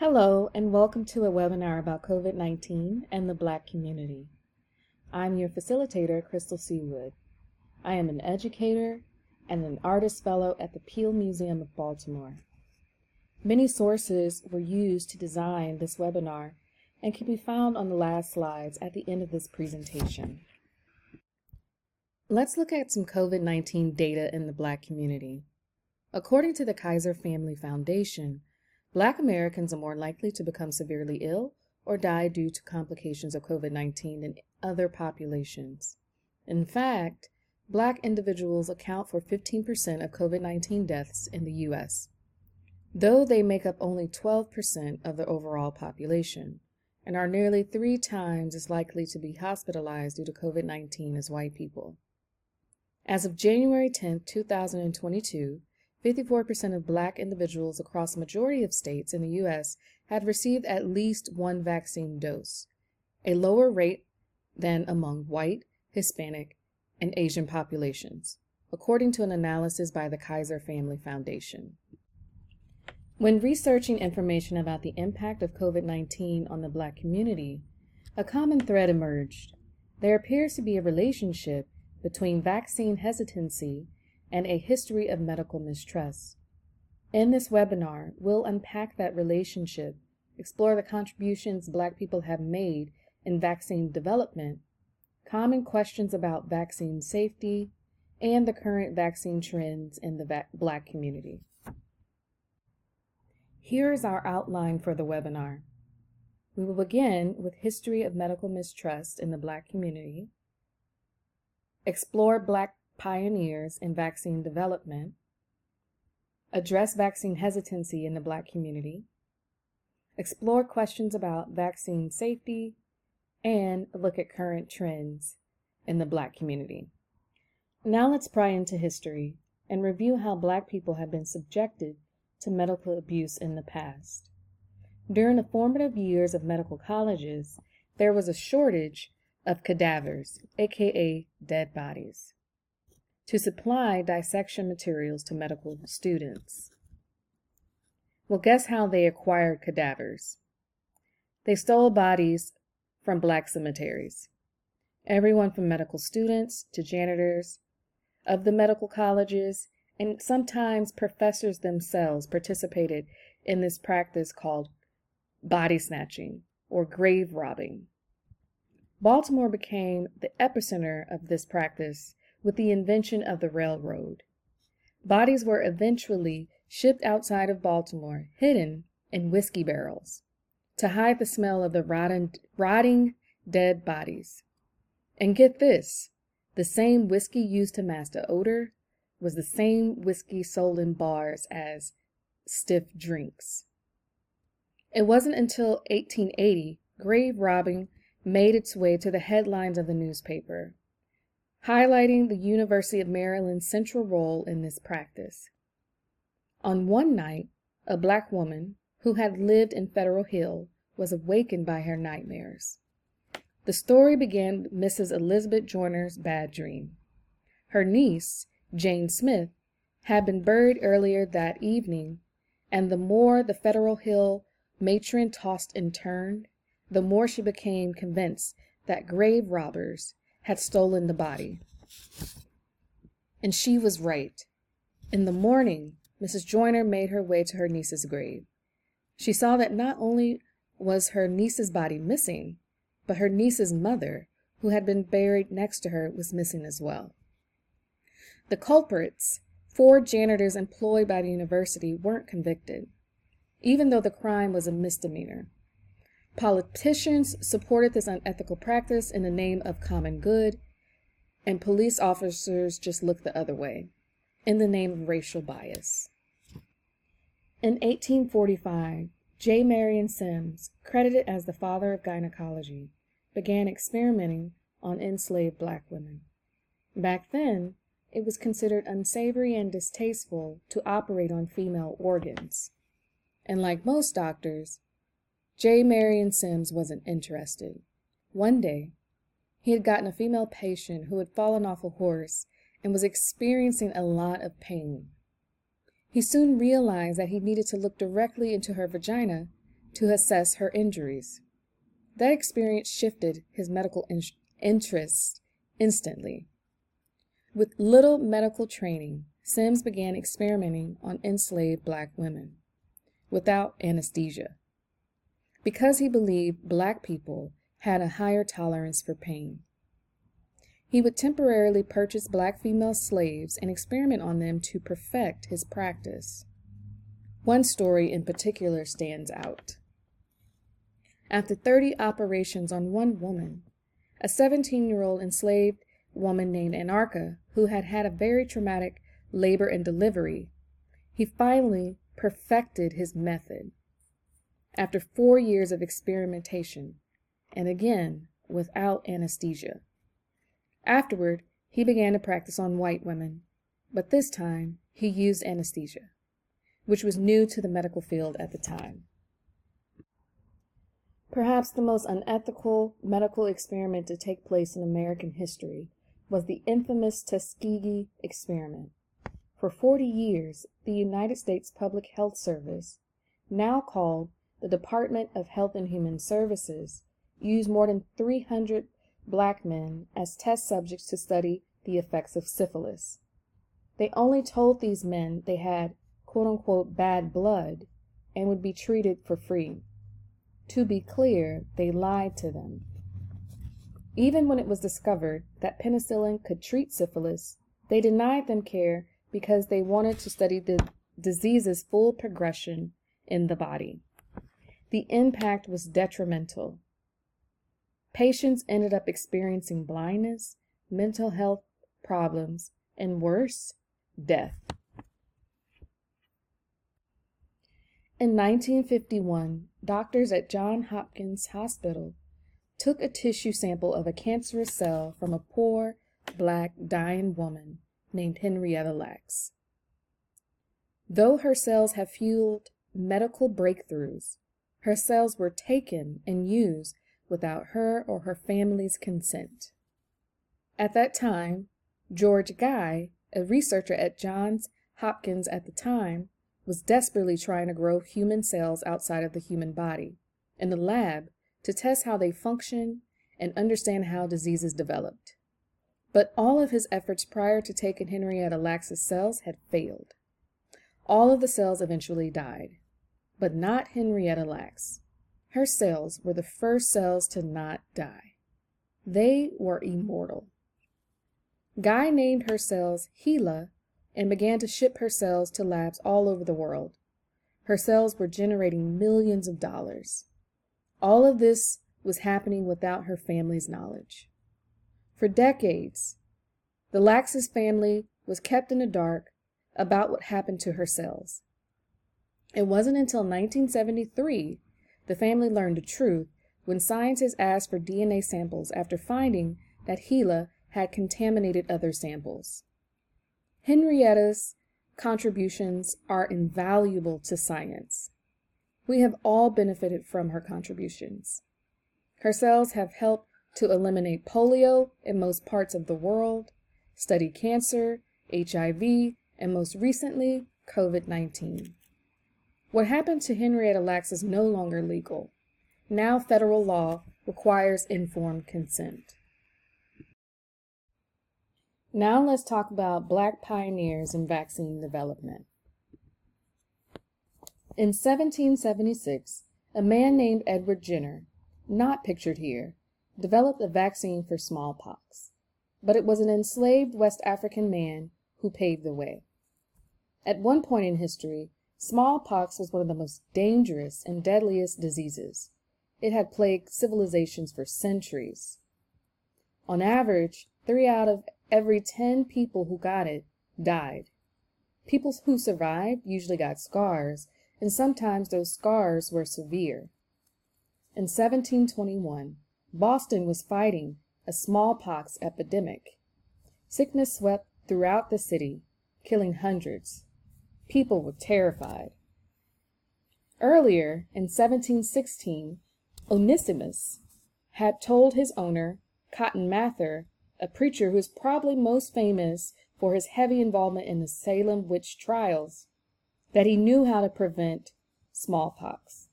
Hello, and welcome to a webinar about COVID 19 and the Black community. I'm your facilitator, Chrystal Seawood. I am an educator and an artist fellow at the Peale Museum of Baltimore. Many sources were used to design this webinar and can be found on the last slides at the end of this presentation. Let's look at some COVID 19 data in the Black community. According to the Kaiser Family Foundation, Black Americans are more likely to become severely ill or die due to complications of COVID 19 than other populations. In fact, Black individuals account for 15% of COVID 19 deaths in the U.S., though they make up only 12% of the overall population and are nearly three times as likely to be hospitalized due to COVID 19 as white people. As of January 10, 2022, 54% of Black individuals across a majority of states in the U.S. had received at least one vaccine dose, a lower rate than among white, Hispanic, and Asian populations, according to an analysis by the Kaiser Family Foundation. When researching information about the impact of COVID 19 on the Black community, a common thread emerged. There appears to be a relationship between vaccine hesitancy and a history of medical mistrust. In this webinar, we'll unpack that relationship, explore the contributions Black people have made in vaccine development, common questions about vaccine safety, and the current vaccine trends in the Black community. Here is our outline for the webinar. We will begin with history of medical mistrust in the Black community, explore Black pioneers in vaccine development, address vaccine hesitancy in the Black community, explore questions about vaccine safety, and look at current trends in the Black community. Now let's pry into history and review how Black people have been subjected to medical abuse in the past. During the formative years of medical colleges, there was a shortage of cadavers, aka dead bodies to supply dissection materials to medical students. Well, guess how they acquired cadavers? They stole bodies from black cemeteries. Everyone from medical students to janitors of the medical colleges, and sometimes professors themselves participated in this practice called body snatching or grave robbing. Baltimore became the epicenter of this practice with the invention of the railroad. Bodies were eventually shipped outside of Baltimore, hidden in whiskey barrels, to hide the smell of the rotting, rotting dead bodies. And get this the same whiskey used to mask the odor was the same whiskey sold in bars as stiff drinks. It wasn't until 1880 grave robbing made its way to the headlines of the newspaper highlighting the University of Maryland's central role in this practice. On one night, a black woman who had lived in Federal Hill was awakened by her nightmares. The story began with Mrs. Elizabeth Joyner's bad dream. Her niece, Jane Smith, had been buried earlier that evening, and the more the Federal Hill matron tossed and turned, the more she became convinced that grave robbers had stolen the body. And she was right. In the morning, Mrs. Joyner made her way to her niece's grave. She saw that not only was her niece's body missing, but her niece's mother, who had been buried next to her, was missing as well. The culprits, four janitors employed by the university, weren't convicted, even though the crime was a misdemeanor. Politicians supported this unethical practice in the name of common good, and police officers just looked the other way in the name of racial bias. In 1845, J. Marion Sims, credited as the father of gynecology, began experimenting on enslaved black women. Back then, it was considered unsavory and distasteful to operate on female organs. And like most doctors, J. Marion Sims wasn't interested. One day, he had gotten a female patient who had fallen off a horse and was experiencing a lot of pain. He soon realized that he needed to look directly into her vagina to assess her injuries. That experience shifted his medical in- interest instantly. With little medical training, Sims began experimenting on enslaved black women without anesthesia because he believed black people had a higher tolerance for pain. He would temporarily purchase black female slaves and experiment on them to perfect his practice. One story in particular stands out. After 30 operations on one woman, a 17 year old enslaved woman named Anarcha, who had had a very traumatic labor and delivery, he finally perfected his method. After four years of experimentation, and again without anesthesia. Afterward, he began to practice on white women, but this time he used anesthesia, which was new to the medical field at the time. Perhaps the most unethical medical experiment to take place in American history was the infamous Tuskegee experiment. For 40 years, the United States Public Health Service, now called the Department of Health and Human Services, used more than 300 black men as test subjects to study the effects of syphilis. They only told these men they had quote unquote bad blood and would be treated for free. To be clear, they lied to them. Even when it was discovered that penicillin could treat syphilis, they denied them care because they wanted to study the disease's full progression in the body. The impact was detrimental. Patients ended up experiencing blindness, mental health problems, and worse, death. In 1951, doctors at Johns Hopkins Hospital took a tissue sample of a cancerous cell from a poor, black, dying woman named Henrietta Lacks. Though her cells have fueled medical breakthroughs, her cells were taken and used without her or her family's consent. At that time, George Gey, a researcher at Johns Hopkins at the time, was desperately trying to grow human cells outside of the human body in the lab to test how they function and understand how diseases developed. But all of his efforts prior to taking Henrietta Lacks's cells had failed. All of the cells eventually died, but not Henrietta Lacks. Her cells were the first cells to not die. They were immortal. Gey named her cells HeLa and began to ship her cells to labs all over the world. Her cells were generating millions of dollars. All of this was happening without her family's knowledge. For decades, the Lacks's family was kept in the dark about what happened to her cells. It wasn't until 1973 the family learned the truth when scientists asked for DNA samples after finding that HeLa had contaminated other samples. Henrietta's contributions are invaluable to science. We have all benefited from her contributions. Her cells have helped to eliminate polio in most parts of the world, study cancer, HIV, and most recently, COVID 19. What happened to Henrietta Lacks is no longer legal. Now federal law requires informed consent. Now let's talk about black pioneers in vaccine development. In 1776, a man named Edward Jenner, not pictured here, developed a vaccine for smallpox, but it was an enslaved West African man who paved the way. At one point in history, Smallpox was one of the most dangerous and deadliest diseases. It had plagued civilizations for centuries. On average, three out of every 10 people who got it died. People who survived usually got scars, and sometimes those scars were severe. In 1721, Boston was fighting a smallpox epidemic. Sickness swept throughout the city, killing hundreds. People were terrified. Earlier, in 1716, Onesimus had told his owner, Cotton Mather, a preacher who is probably most famous for his heavy involvement in the Salem witch trials, that he knew how to prevent smallpox.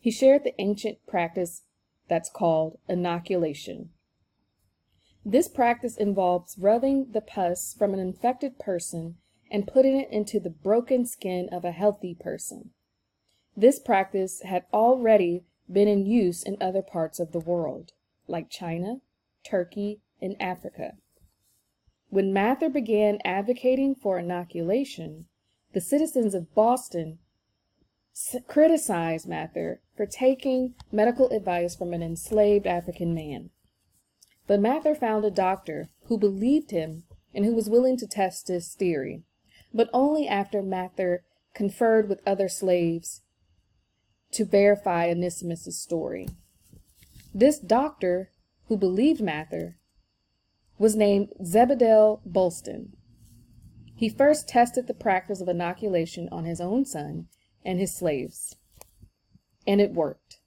He shared the ancient practice that's called inoculation. This practice involves rubbing the pus from an infected person and putting it into the broken skin of a healthy person. This practice had already been in use in other parts of the world, like China, Turkey, and Africa. When Mather began advocating for inoculation, the citizens of Boston criticized Mather for taking medical advice from an enslaved African man. But Mather found a doctor who believed him and who was willing to test his theory, but only after Mather conferred with other slaves to verify Onesimus' story. This doctor, who believed Mather, was named Zebediah Bolston. He first tested the practice of inoculation on his own son and his slaves, and it worked.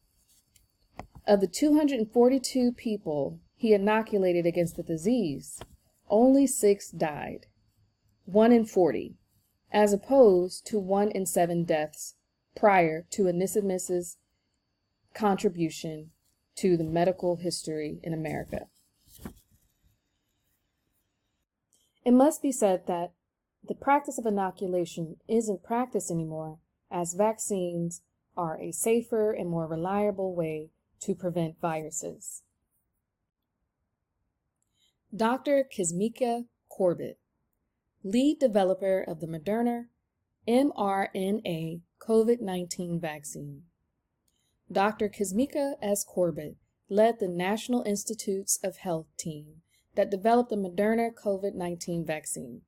Of the 242 people he inoculated against the disease, only six died, one in 40, as opposed to one in seven deaths prior to Onesimus's contribution to the medical history in America. It must be said that the practice of inoculation isn't practiced anymore, as vaccines are a safer and more reliable way to prevent viruses. Dr. Kizzmekia Corbett, lead developer of the Moderna mRNA COVID 19 vaccine. Dr. Kizzmekia S. Corbett led the National Institutes of Health team that developed the Moderna COVID 19 vaccine.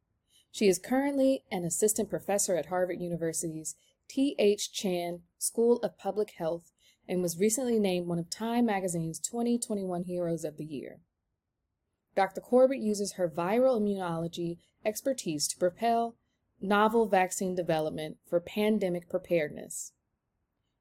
She is currently an assistant professor at Harvard University's T.H. Chan School of Public Health and was recently named one of Time magazine's 2021 Heroes of the Year. Dr. Corbett uses her viral immunology expertise to propel novel vaccine development for pandemic preparedness.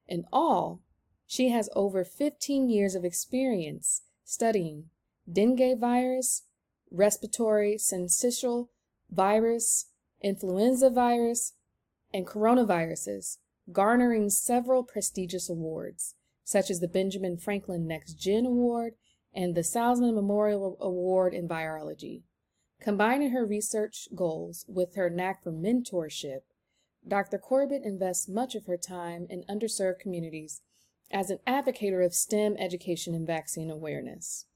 In all, she has over 15 years of experience studying dengue virus, respiratory syncytial virus, influenza virus, and coronaviruses, garnering several prestigious awards, such as the Benjamin Franklin Next Gen Award and the Salzman Memorial Award in Virology. Combining her research goals with her knack for mentorship, Dr. Corbett invests much of her time in underserved communities as an advocate of STEM education and vaccine awareness.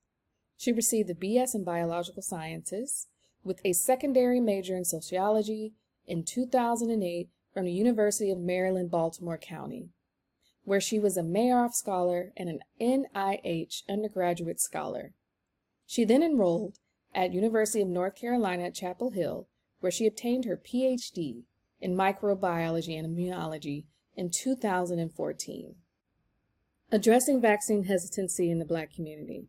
She received a BS in Biological Sciences with a secondary major in Sociology in 2008 from the University of Maryland, Baltimore County, where she was a Meyerhoff Scholar and an NIH undergraduate scholar. She then enrolled at University of North Carolina at Chapel Hill, where she obtained her PhD in microbiology and immunology in 2014. Addressing vaccine hesitancy in the Black community.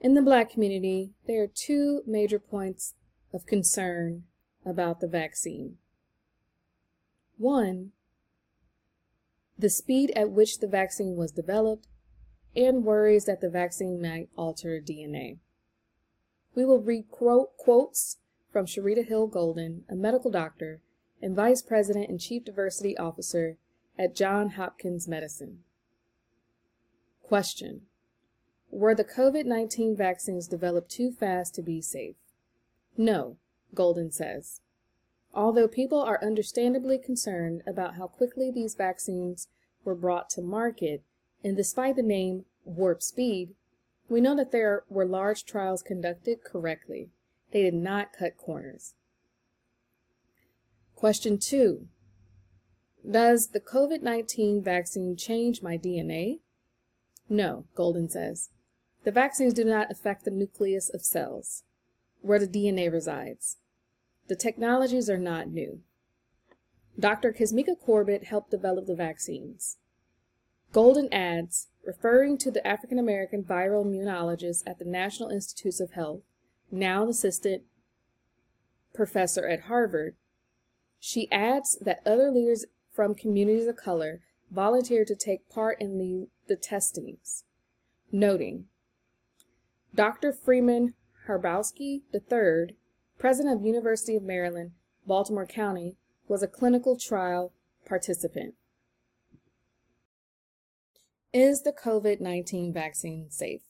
In the Black community, there are two major points of concern about the vaccine. One, the speed at which the vaccine was developed, and worries that the vaccine might alter DNA. We will read quote, quotes from Sherita Hill Golden, a medical doctor and vice president and chief diversity officer at Johns Hopkins Medicine. Question were the COVID 19 vaccines developed too fast to be safe? No, Golden says. Although people are understandably concerned about how quickly these vaccines were brought to market, and despite the name warp speed, we know that there were large trials conducted correctly. They did not cut corners. Question two Does the COVID 19 vaccine change my DNA? No, Golden says. The vaccines do not affect the nucleus of cells, where the DNA resides. The technologies are not new. Dr. Kizzmekia Corbett helped develop the vaccines. Golden adds, referring to the African American viral immunologist at the National Institutes of Health, now an assistant professor at Harvard, she adds that other leaders from communities of color volunteered to take part in the, the testings, noting Dr. Freeman Hrabowski III, president of University of Maryland, Baltimore County, was a clinical trial participant. Is the COVID 19 vaccine safe?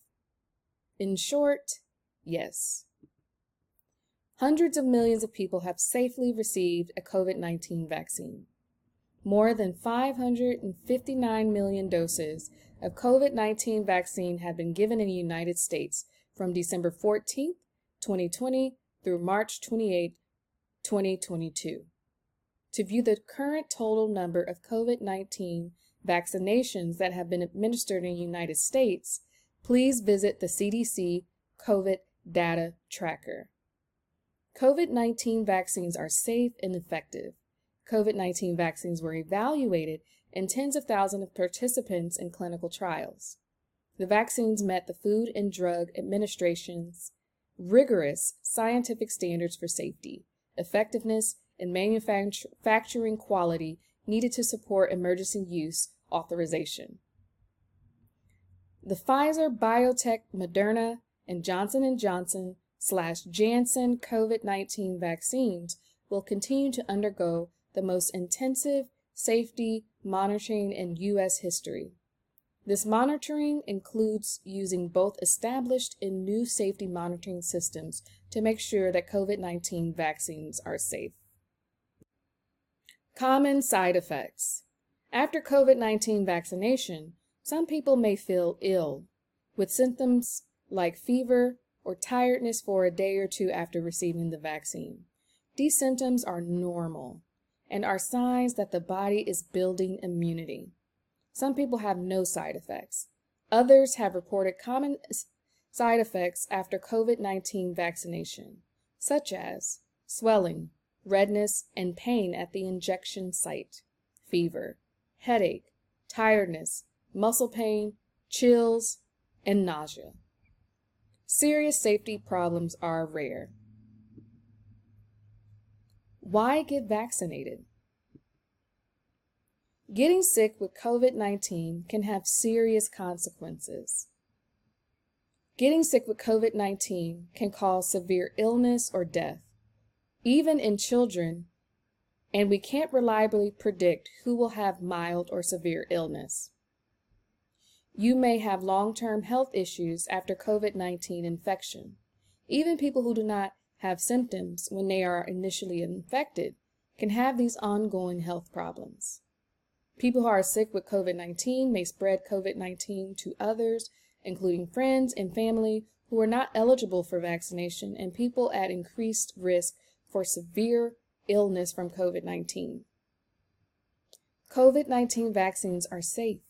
In short, yes. Hundreds of millions of people have safely received a COVID 19 vaccine. More than 559 million doses of COVID 19 vaccine have been given in the United States from December 14, 2020 through March 28, 2022. To view the current total number of COVID 19 vaccinations that have been administered in the United States, please visit the CDC COVID data tracker. COVID 19 vaccines are safe and effective. COVID 19 vaccines were evaluated in tens of thousands of participants in clinical trials. The vaccines met the Food and Drug Administration's rigorous scientific standards for safety, effectiveness, and manufacturing quality needed to support emergency use authorization. The Pfizer, BioNTech, Moderna, and Johnson & Johnson slash Janssen COVID-19 vaccines will continue to undergo the most intensive safety monitoring in U.S. history. This monitoring includes using both established and new safety monitoring systems to make sure that COVID 19 vaccines are safe. Common side effects. After COVID 19 vaccination, some people may feel ill with symptoms like fever or tiredness for a day or two after receiving the vaccine. These symptoms are normal and are signs that the body is building immunity. Some people have no side effects. Others have reported common side effects after COVID 19 vaccination, such as swelling, redness, and pain at the injection site, fever, headache, tiredness, muscle pain, chills, and nausea. Serious safety problems are rare. Why get vaccinated? Getting sick with COVID 19 can have serious consequences. Getting sick with COVID 19 can cause severe illness or death, even in children and we can't reliably predict who will have mild or severe illness. You may have long term health issues after COVID 19 infection. Even people who do not have symptoms when they are initially infected can have these ongoing health problems. People who are sick with COVID 19 may spread COVID 19 to others, including friends and family who are not eligible for vaccination and people at increased risk for severe illness from COVID 19. COVID 19 vaccines are safe.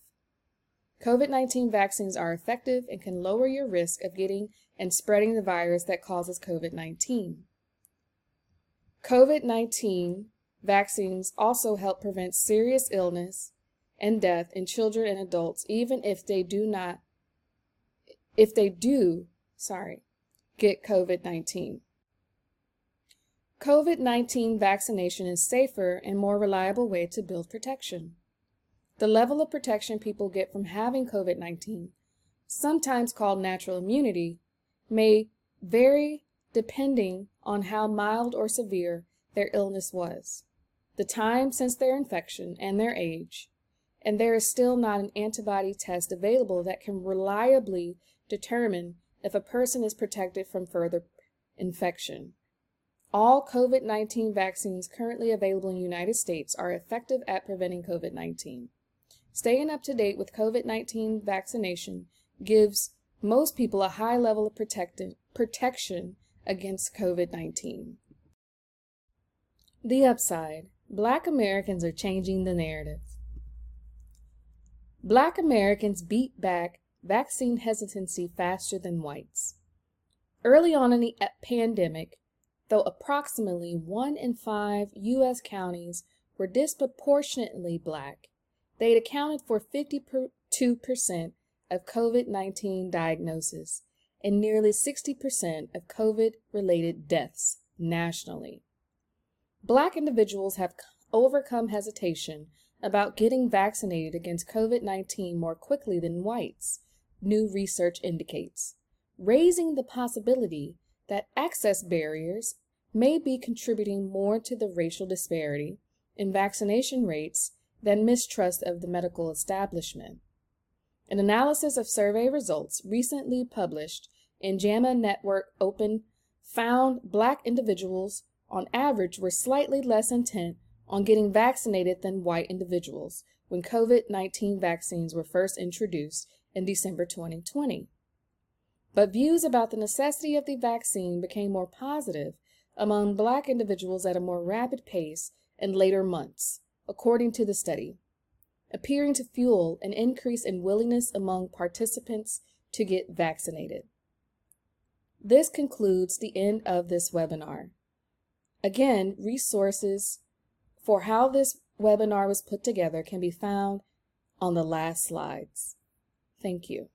COVID 19 vaccines are effective and can lower your risk of getting and spreading the virus that causes COVID 19. COVID 19 vaccines also help prevent serious illness and death in children and adults, even if they do not, if they do, sorry, get COVID 19. COVID 19 vaccination is safer and more reliable way to build protection. The level of protection people get from having COVID 19, sometimes called natural immunity, may vary depending on how mild or severe their illness was, the time since their infection, and their age, and there is still not an antibody test available that can reliably determine if a person is protected from further infection. All COVID 19 vaccines currently available in the United States are effective at preventing COVID 19. Staying up to date with COVID 19 vaccination gives most people a high level of protection against COVID 19. The upside Black Americans are changing the narrative. Black Americans beat back vaccine hesitancy faster than whites. Early on in the pandemic, though approximately one in five U.S. counties were disproportionately black, they had accounted for 52% of COVID 19 diagnoses and nearly 60% of COVID related deaths nationally. Black individuals have overcome hesitation about getting vaccinated against COVID 19 more quickly than whites, new research indicates, raising the possibility that access barriers may be contributing more to the racial disparity in vaccination rates than mistrust of the medical establishment. An analysis of survey results recently published in JAMA Network Open found Black individuals on average were slightly less intent on getting vaccinated than white individuals when COVID 19 vaccines were first introduced in December 2020. But views about the necessity of the vaccine became more positive among Black individuals at a more rapid pace in later months, according to the study, appearing to fuel an increase in willingness among participants to get vaccinated. This concludes the end of this webinar. Again, resources for how this webinar was put together can be found on the last slides. Thank you.